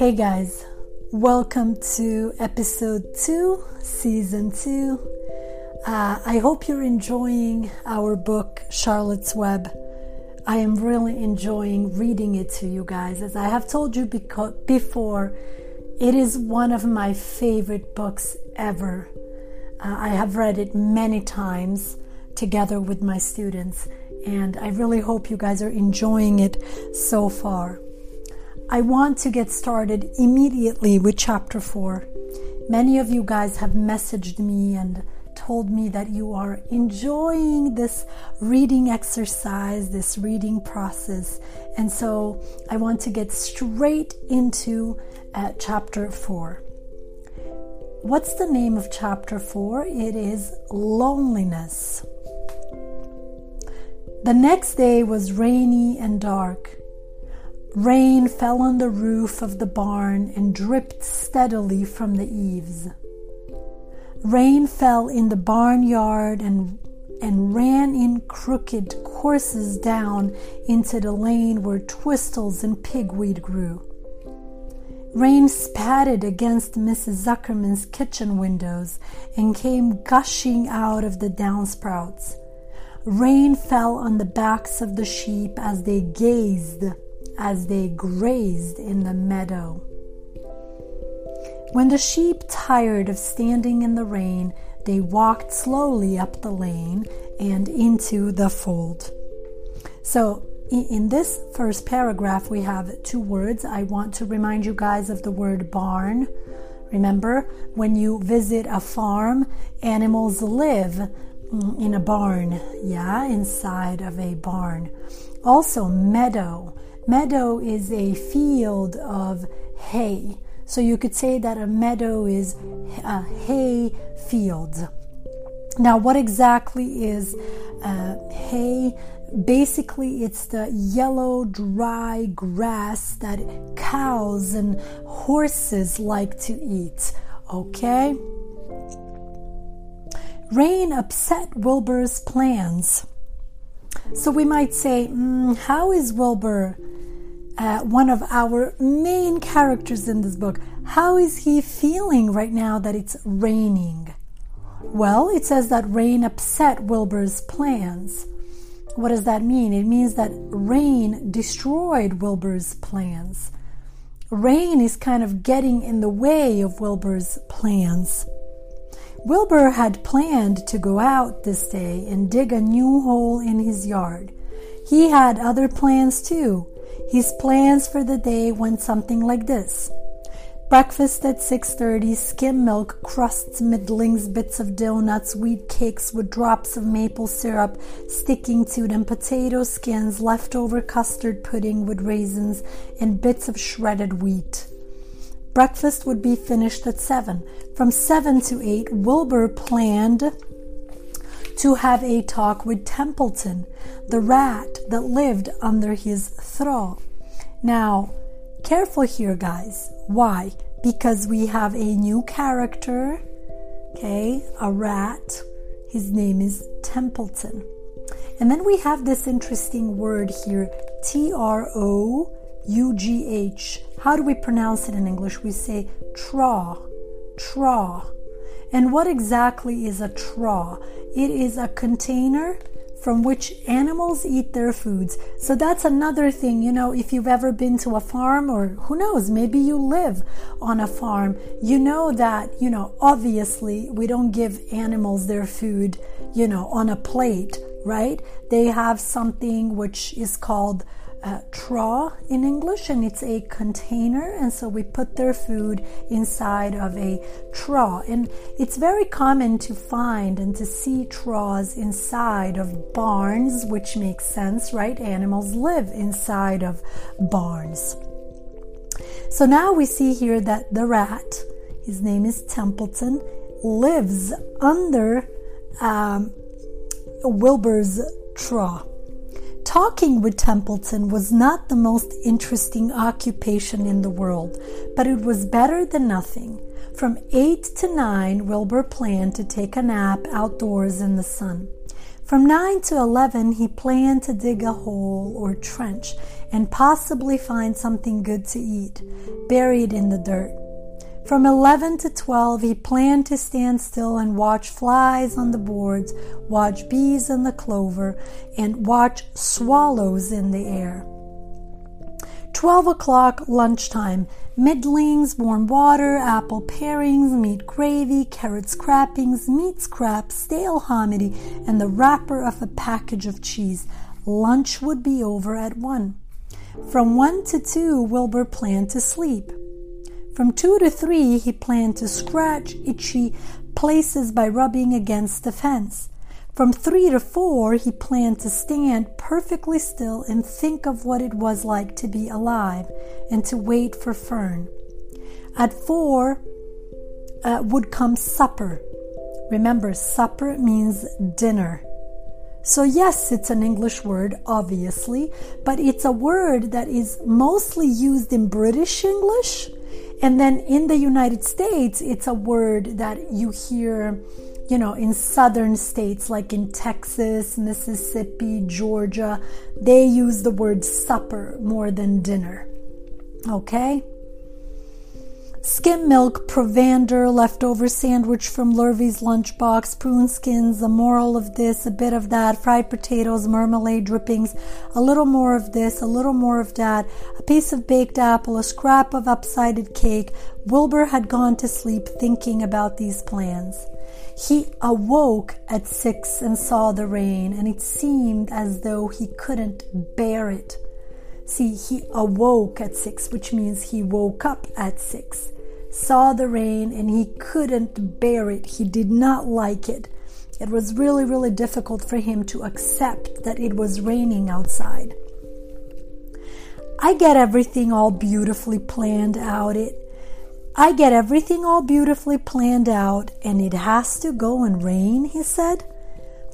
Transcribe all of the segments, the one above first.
Hey guys, welcome to episode two, season two. Uh, I hope you're enjoying our book, Charlotte's Web. I am really enjoying reading it to you guys. As I have told you beco- before, it is one of my favorite books ever. Uh, I have read it many times together with my students, and I really hope you guys are enjoying it so far. I want to get started immediately with chapter 4. Many of you guys have messaged me and told me that you are enjoying this reading exercise, this reading process. And so I want to get straight into uh, chapter 4. What's the name of chapter 4? It is Loneliness. The next day was rainy and dark. Rain fell on the roof of the barn and dripped steadily from the eaves. Rain fell in the barnyard and, and ran in crooked courses down into the lane where twistles and pigweed grew. Rain spatted against Mrs. Zuckerman's kitchen windows and came gushing out of the downspouts. Rain fell on the backs of the sheep as they gazed as they grazed in the meadow. When the sheep tired of standing in the rain, they walked slowly up the lane and into the fold. So, in this first paragraph, we have two words. I want to remind you guys of the word barn. Remember, when you visit a farm, animals live mm, in a barn, yeah, inside of a barn. Also, meadow. Meadow is a field of hay. So you could say that a meadow is a hay field. Now, what exactly is uh, hay? Basically, it's the yellow, dry grass that cows and horses like to eat. Okay? Rain upset Wilbur's plans. So we might say, mm, how is Wilbur uh, one of our main characters in this book. How is he feeling right now that it's raining? Well, it says that rain upset Wilbur's plans. What does that mean? It means that rain destroyed Wilbur's plans. Rain is kind of getting in the way of Wilbur's plans. Wilbur had planned to go out this day and dig a new hole in his yard. He had other plans too. His plans for the day went something like this. Breakfast at 6:30, skim milk, crusts, middlings, bits of donuts, wheat cakes with drops of maple syrup sticking to them, potato skins, leftover custard pudding with raisins, and bits of shredded wheat. Breakfast would be finished at 7. From 7 to 8, Wilbur planned to have a talk with Templeton, the rat that lived under his trough. Now, careful here, guys. Why? Because we have a new character, okay, a rat. His name is Templeton. And then we have this interesting word here T R O U G H. How do we pronounce it in English? We say traw, traw. And what exactly is a traw? It is a container from which animals eat their foods. So that's another thing, you know, if you've ever been to a farm or who knows, maybe you live on a farm, you know that, you know, obviously we don't give animals their food, you know, on a plate, right? They have something which is called uh, trough in English, and it's a container, and so we put their food inside of a trough. And it's very common to find and to see troughs inside of barns, which makes sense, right? Animals live inside of barns. So now we see here that the rat, his name is Templeton, lives under um, Wilbur's trough. Talking with Templeton was not the most interesting occupation in the world, but it was better than nothing. From 8 to 9, Wilbur planned to take a nap outdoors in the sun. From 9 to 11, he planned to dig a hole or trench and possibly find something good to eat, buried in the dirt. From 11 to 12, he planned to stand still and watch flies on the boards, watch bees in the clover, and watch swallows in the air. 12 o'clock lunchtime, middlings, warm water, apple parings, meat gravy, carrot scrappings, meat scraps, stale hominy, and the wrapper of a package of cheese. Lunch would be over at 1. From 1 to 2, Wilbur planned to sleep. From 2 to 3, he planned to scratch itchy places by rubbing against the fence. From 3 to 4, he planned to stand perfectly still and think of what it was like to be alive and to wait for Fern. At 4 uh, would come supper. Remember, supper means dinner. So, yes, it's an English word, obviously, but it's a word that is mostly used in British English and then in the United States, it's a word that you hear, you know, in southern states like in Texas, Mississippi, Georgia. They use the word supper more than dinner. Okay? Skim milk, provender, leftover sandwich from Lurvy's lunchbox, prune skins, a moral of this, a bit of that, fried potatoes, marmalade drippings, a little more of this, a little more of that, a piece of baked apple, a scrap of upsided cake. Wilbur had gone to sleep thinking about these plans. He awoke at six and saw the rain, and it seemed as though he couldn't bear it. See, he awoke at six, which means he woke up at six, saw the rain, and he couldn't bear it. He did not like it. It was really, really difficult for him to accept that it was raining outside. I get everything all beautifully planned out. It I get everything all beautifully planned out and it has to go and rain, he said.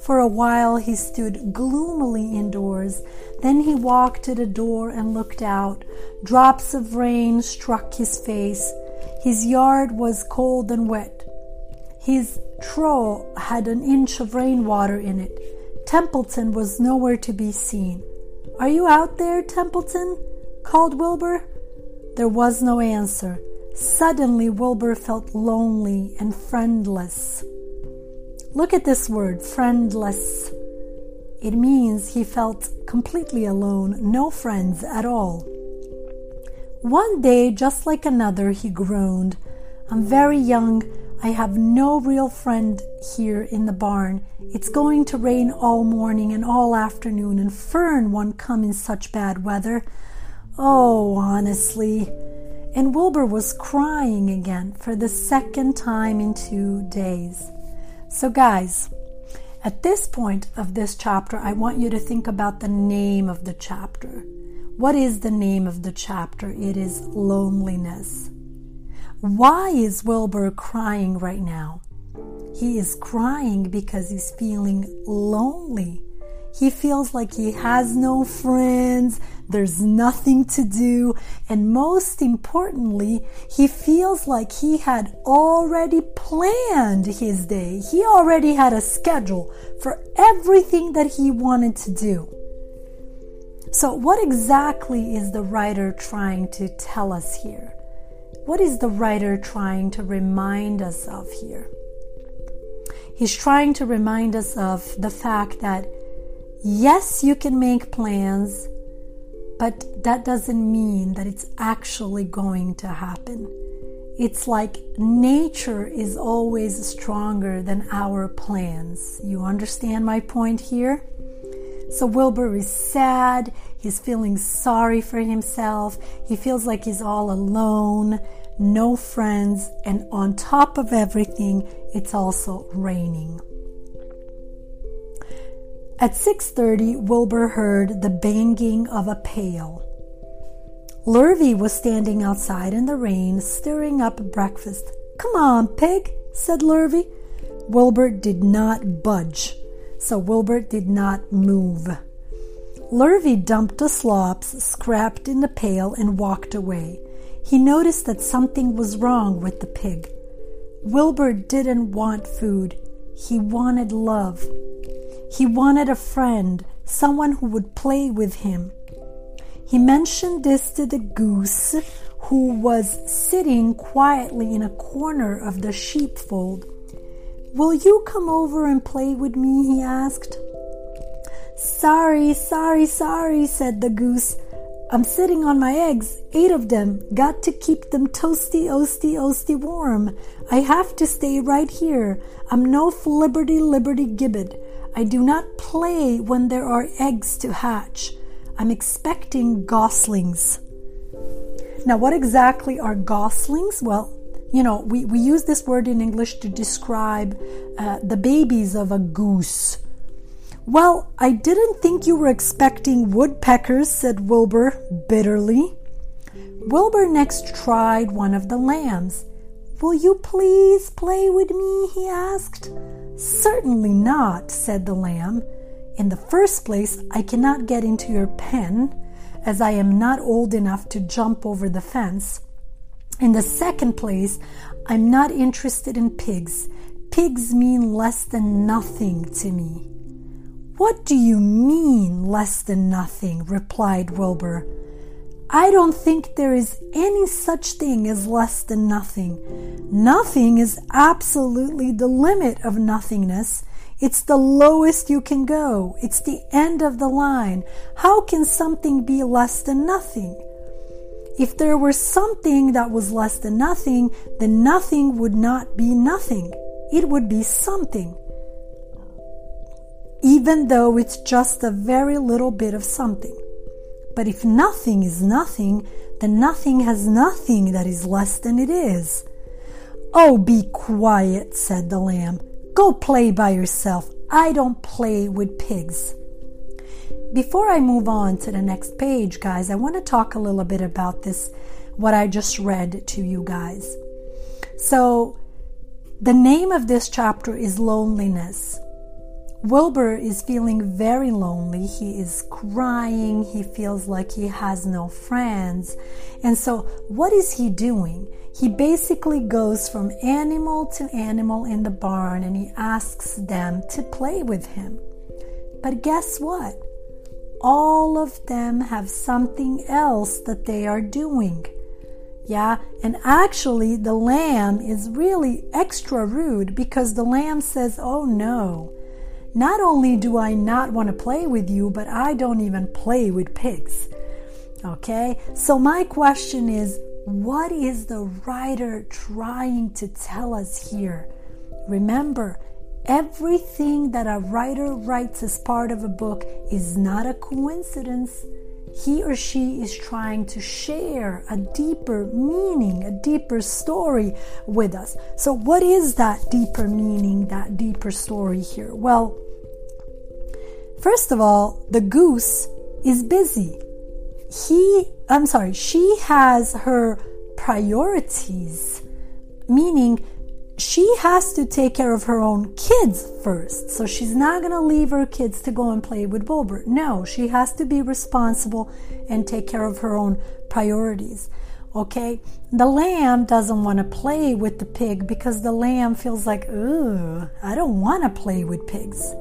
For a while he stood gloomily indoors. Then he walked to the door and looked out. Drops of rain struck his face. His yard was cold and wet. His trough had an inch of rainwater in it. Templeton was nowhere to be seen. Are you out there, Templeton? called Wilbur. There was no answer. Suddenly, Wilbur felt lonely and friendless. Look at this word, friendless. It means he felt completely alone, no friends at all. One day, just like another, he groaned. I'm very young. I have no real friend here in the barn. It's going to rain all morning and all afternoon, and Fern won't come in such bad weather. Oh, honestly. And Wilbur was crying again for the second time in two days. So, guys, at this point of this chapter, I want you to think about the name of the chapter. What is the name of the chapter? It is loneliness. Why is Wilbur crying right now? He is crying because he's feeling lonely. He feels like he has no friends, there's nothing to do, and most importantly, he feels like he had already planned his day. He already had a schedule for everything that he wanted to do. So, what exactly is the writer trying to tell us here? What is the writer trying to remind us of here? He's trying to remind us of the fact that Yes, you can make plans, but that doesn't mean that it's actually going to happen. It's like nature is always stronger than our plans. You understand my point here? So Wilbur is sad. He's feeling sorry for himself. He feels like he's all alone, no friends, and on top of everything, it's also raining. At 6:30, Wilbur heard the banging of a pail. Lurvy was standing outside in the rain, stirring up breakfast. Come on, pig, said Lurvy. Wilbur did not budge, so Wilbur did not move. Lurvy dumped the slops, scrapped in the pail, and walked away. He noticed that something was wrong with the pig. Wilbur didn't want food, he wanted love. He wanted a friend, someone who would play with him. He mentioned this to the goose, who was sitting quietly in a corner of the sheepfold. Will you come over and play with me? he asked. Sorry, sorry, sorry, said the goose. I'm sitting on my eggs, eight of them. Got to keep them toasty, oasty, oasty warm. I have to stay right here. I'm no flibberty, liberty gibbet. I do not play when there are eggs to hatch. I'm expecting goslings. Now, what exactly are goslings? Well, you know, we, we use this word in English to describe uh, the babies of a goose. Well, I didn't think you were expecting woodpeckers, said Wilbur bitterly. Wilbur next tried one of the lambs. Will you please play with me? he asked. Certainly not, said the lamb. In the first place, I cannot get into your pen, as I am not old enough to jump over the fence. In the second place, I'm not interested in pigs. Pigs mean less than nothing to me. What do you mean, less than nothing? replied Wilbur. I don't think there is any such thing as less than nothing. Nothing is absolutely the limit of nothingness. It's the lowest you can go. It's the end of the line. How can something be less than nothing? If there were something that was less than nothing, then nothing would not be nothing. It would be something. Even though it's just a very little bit of something. But if nothing is nothing, then nothing has nothing that is less than it is. Oh, be quiet, said the lamb. Go play by yourself. I don't play with pigs. Before I move on to the next page, guys, I want to talk a little bit about this, what I just read to you guys. So, the name of this chapter is Loneliness. Wilbur is feeling very lonely. He is crying. He feels like he has no friends. And so, what is he doing? He basically goes from animal to animal in the barn and he asks them to play with him. But guess what? All of them have something else that they are doing. Yeah, and actually, the lamb is really extra rude because the lamb says, Oh no, not only do I not want to play with you, but I don't even play with pigs. Okay, so my question is what is the writer trying to tell us here? Remember, everything that a writer writes as part of a book is not a coincidence. He or she is trying to share a deeper meaning, a deeper story with us. So, what is that deeper meaning, that deeper story here? Well, First of all, the goose is busy. He, I'm sorry, she has her priorities, meaning she has to take care of her own kids first. So she's not going to leave her kids to go and play with Wilbur. No, she has to be responsible and take care of her own priorities. Okay? The lamb doesn't want to play with the pig because the lamb feels like, ooh, I don't want to play with pigs.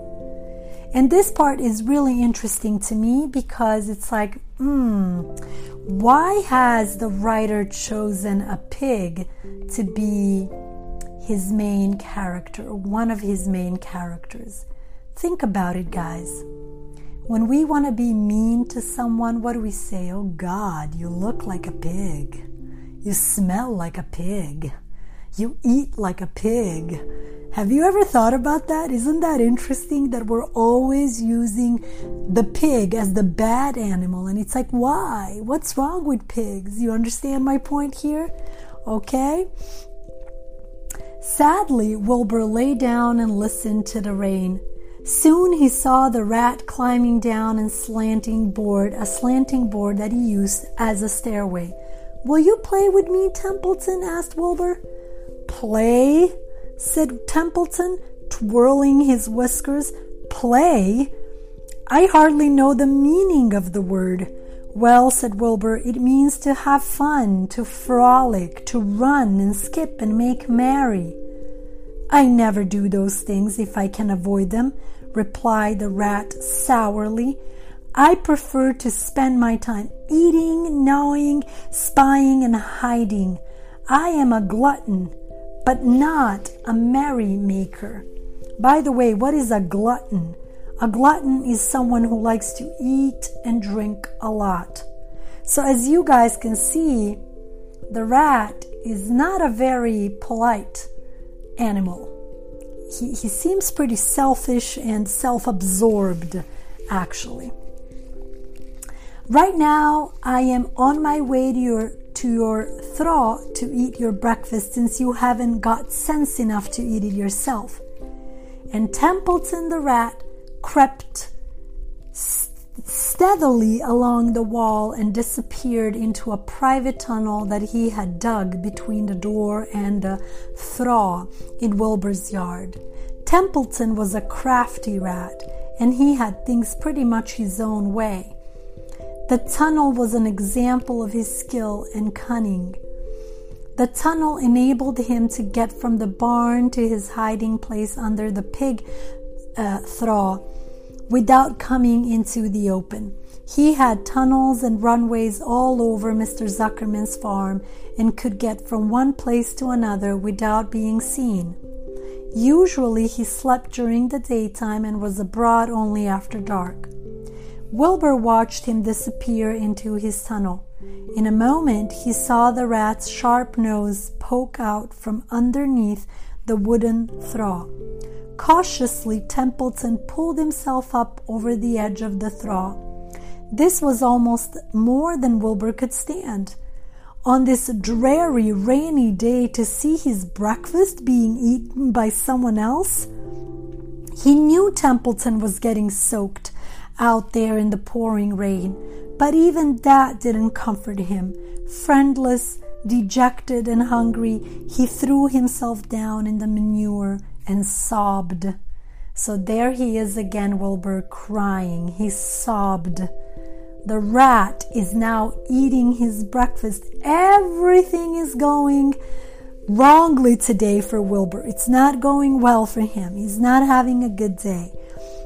And this part is really interesting to me because it's like, hmm, why has the writer chosen a pig to be his main character, one of his main characters? Think about it, guys. When we want to be mean to someone, what do we say? Oh God, you look like a pig. You smell like a pig. You eat like a pig Have you ever thought about that? Isn't that interesting that we're always using the pig as the bad animal? And it's like, why? What's wrong with pigs? You understand my point here? Okay? Sadly, Wilbur lay down and listened to the rain. Soon he saw the rat climbing down and slanting board, a slanting board that he used as a stairway. Will you play with me, Templeton? asked Wilbur. Play? Said Templeton, twirling his whiskers. Play? I hardly know the meaning of the word. Well, said Wilbur, it means to have fun, to frolic, to run and skip and make merry. I never do those things if I can avoid them, replied the rat sourly. I prefer to spend my time eating, gnawing, spying, and hiding. I am a glutton but not a merry maker. By the way, what is a glutton? A glutton is someone who likes to eat and drink a lot. So, as you guys can see, the rat is not a very polite animal. He, he seems pretty selfish and self absorbed, actually. Right now, I am on my way to your to your throw to eat your breakfast since you haven't got sense enough to eat it yourself. And Templeton the rat crept steadily along the wall and disappeared into a private tunnel that he had dug between the door and the trough in Wilbur's yard. Templeton was a crafty rat, and he had things pretty much his own way. The tunnel was an example of his skill and cunning. The tunnel enabled him to get from the barn to his hiding place under the pig uh, without coming into the open. He had tunnels and runways all over Mr. Zuckerman's farm and could get from one place to another without being seen. Usually he slept during the daytime and was abroad only after dark. Wilbur watched him disappear into his tunnel. In a moment, he saw the rat's sharp nose poke out from underneath the wooden trough. Cautiously, Templeton pulled himself up over the edge of the trough. This was almost more than Wilbur could stand. On this dreary, rainy day, to see his breakfast being eaten by someone else? He knew Templeton was getting soaked out there in the pouring rain. But even that didn't comfort him. Friendless, dejected, and hungry, he threw himself down in the manure and sobbed. So there he is again, Wilbur, crying. He sobbed. The rat is now eating his breakfast. Everything is going wrongly today for Wilbur. It's not going well for him. He's not having a good day.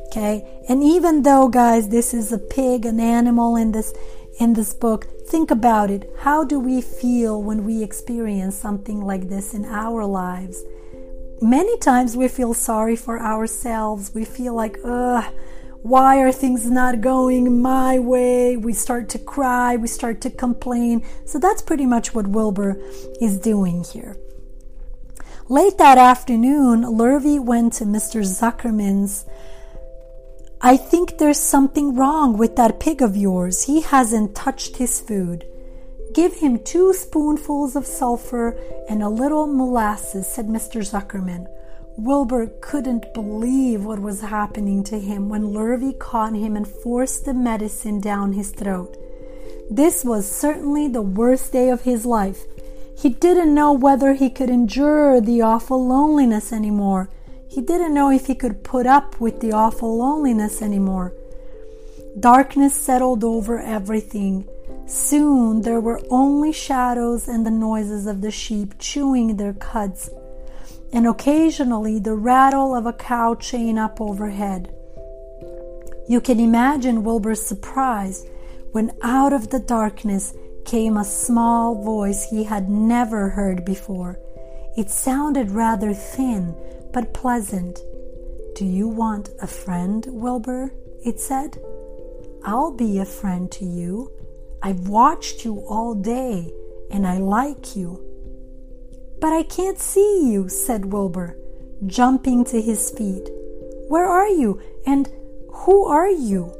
Okay? And even though guys this is a pig, an animal in this in this book, think about it. How do we feel when we experience something like this in our lives? Many times we feel sorry for ourselves. We feel like, ugh, why are things not going my way? We start to cry, we start to complain. So that's pretty much what Wilbur is doing here. Late that afternoon, Lurvy went to Mr. Zuckerman's I think there's something wrong with that pig of yours. He hasn't touched his food. Give him two spoonfuls of sulfur and a little molasses, said Mr. Zuckerman. Wilbur couldn't believe what was happening to him when Lurvy caught him and forced the medicine down his throat. This was certainly the worst day of his life. He didn't know whether he could endure the awful loneliness any more. He didn't know if he could put up with the awful loneliness anymore. Darkness settled over everything. Soon there were only shadows and the noises of the sheep chewing their cuds, and occasionally the rattle of a cow chain up overhead. You can imagine Wilbur's surprise when out of the darkness came a small voice he had never heard before. It sounded rather thin, but pleasant. Do you want a friend, Wilbur? It said. I'll be a friend to you. I've watched you all day and I like you. But I can't see you, said Wilbur. jumping to his feet. Where are you? And who are you?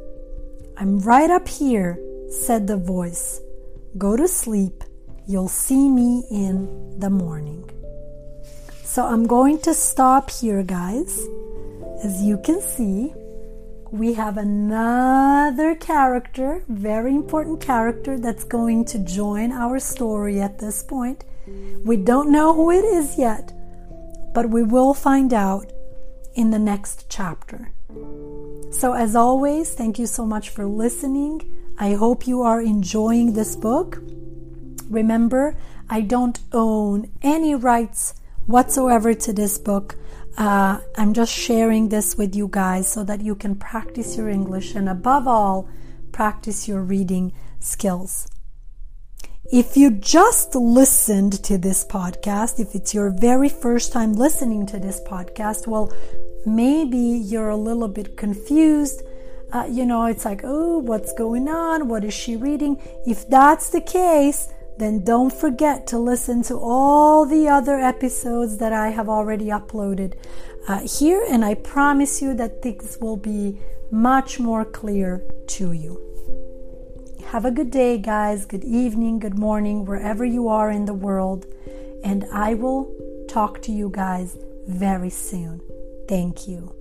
I'm right up here, said the voice. Go to sleep. You'll see me in the morning. So I'm going to stop here, guys. As you can see, we have another character, very important character, that's going to join our story at this point. We don't know who it is yet, but we will find out in the next chapter. So, as always, thank you so much for listening. I hope you are enjoying this book. Remember, I don't own any rights whatsoever to this book. Uh, I'm just sharing this with you guys so that you can practice your English and, above all, practice your reading skills. If you just listened to this podcast, if it's your very first time listening to this podcast, well, maybe you're a little bit confused. Uh, you know, it's like, oh, what's going on? What is she reading? If that's the case, then don't forget to listen to all the other episodes that I have already uploaded uh, here, and I promise you that things will be much more clear to you. Have a good day, guys. Good evening, good morning, wherever you are in the world. And I will talk to you guys very soon. Thank you.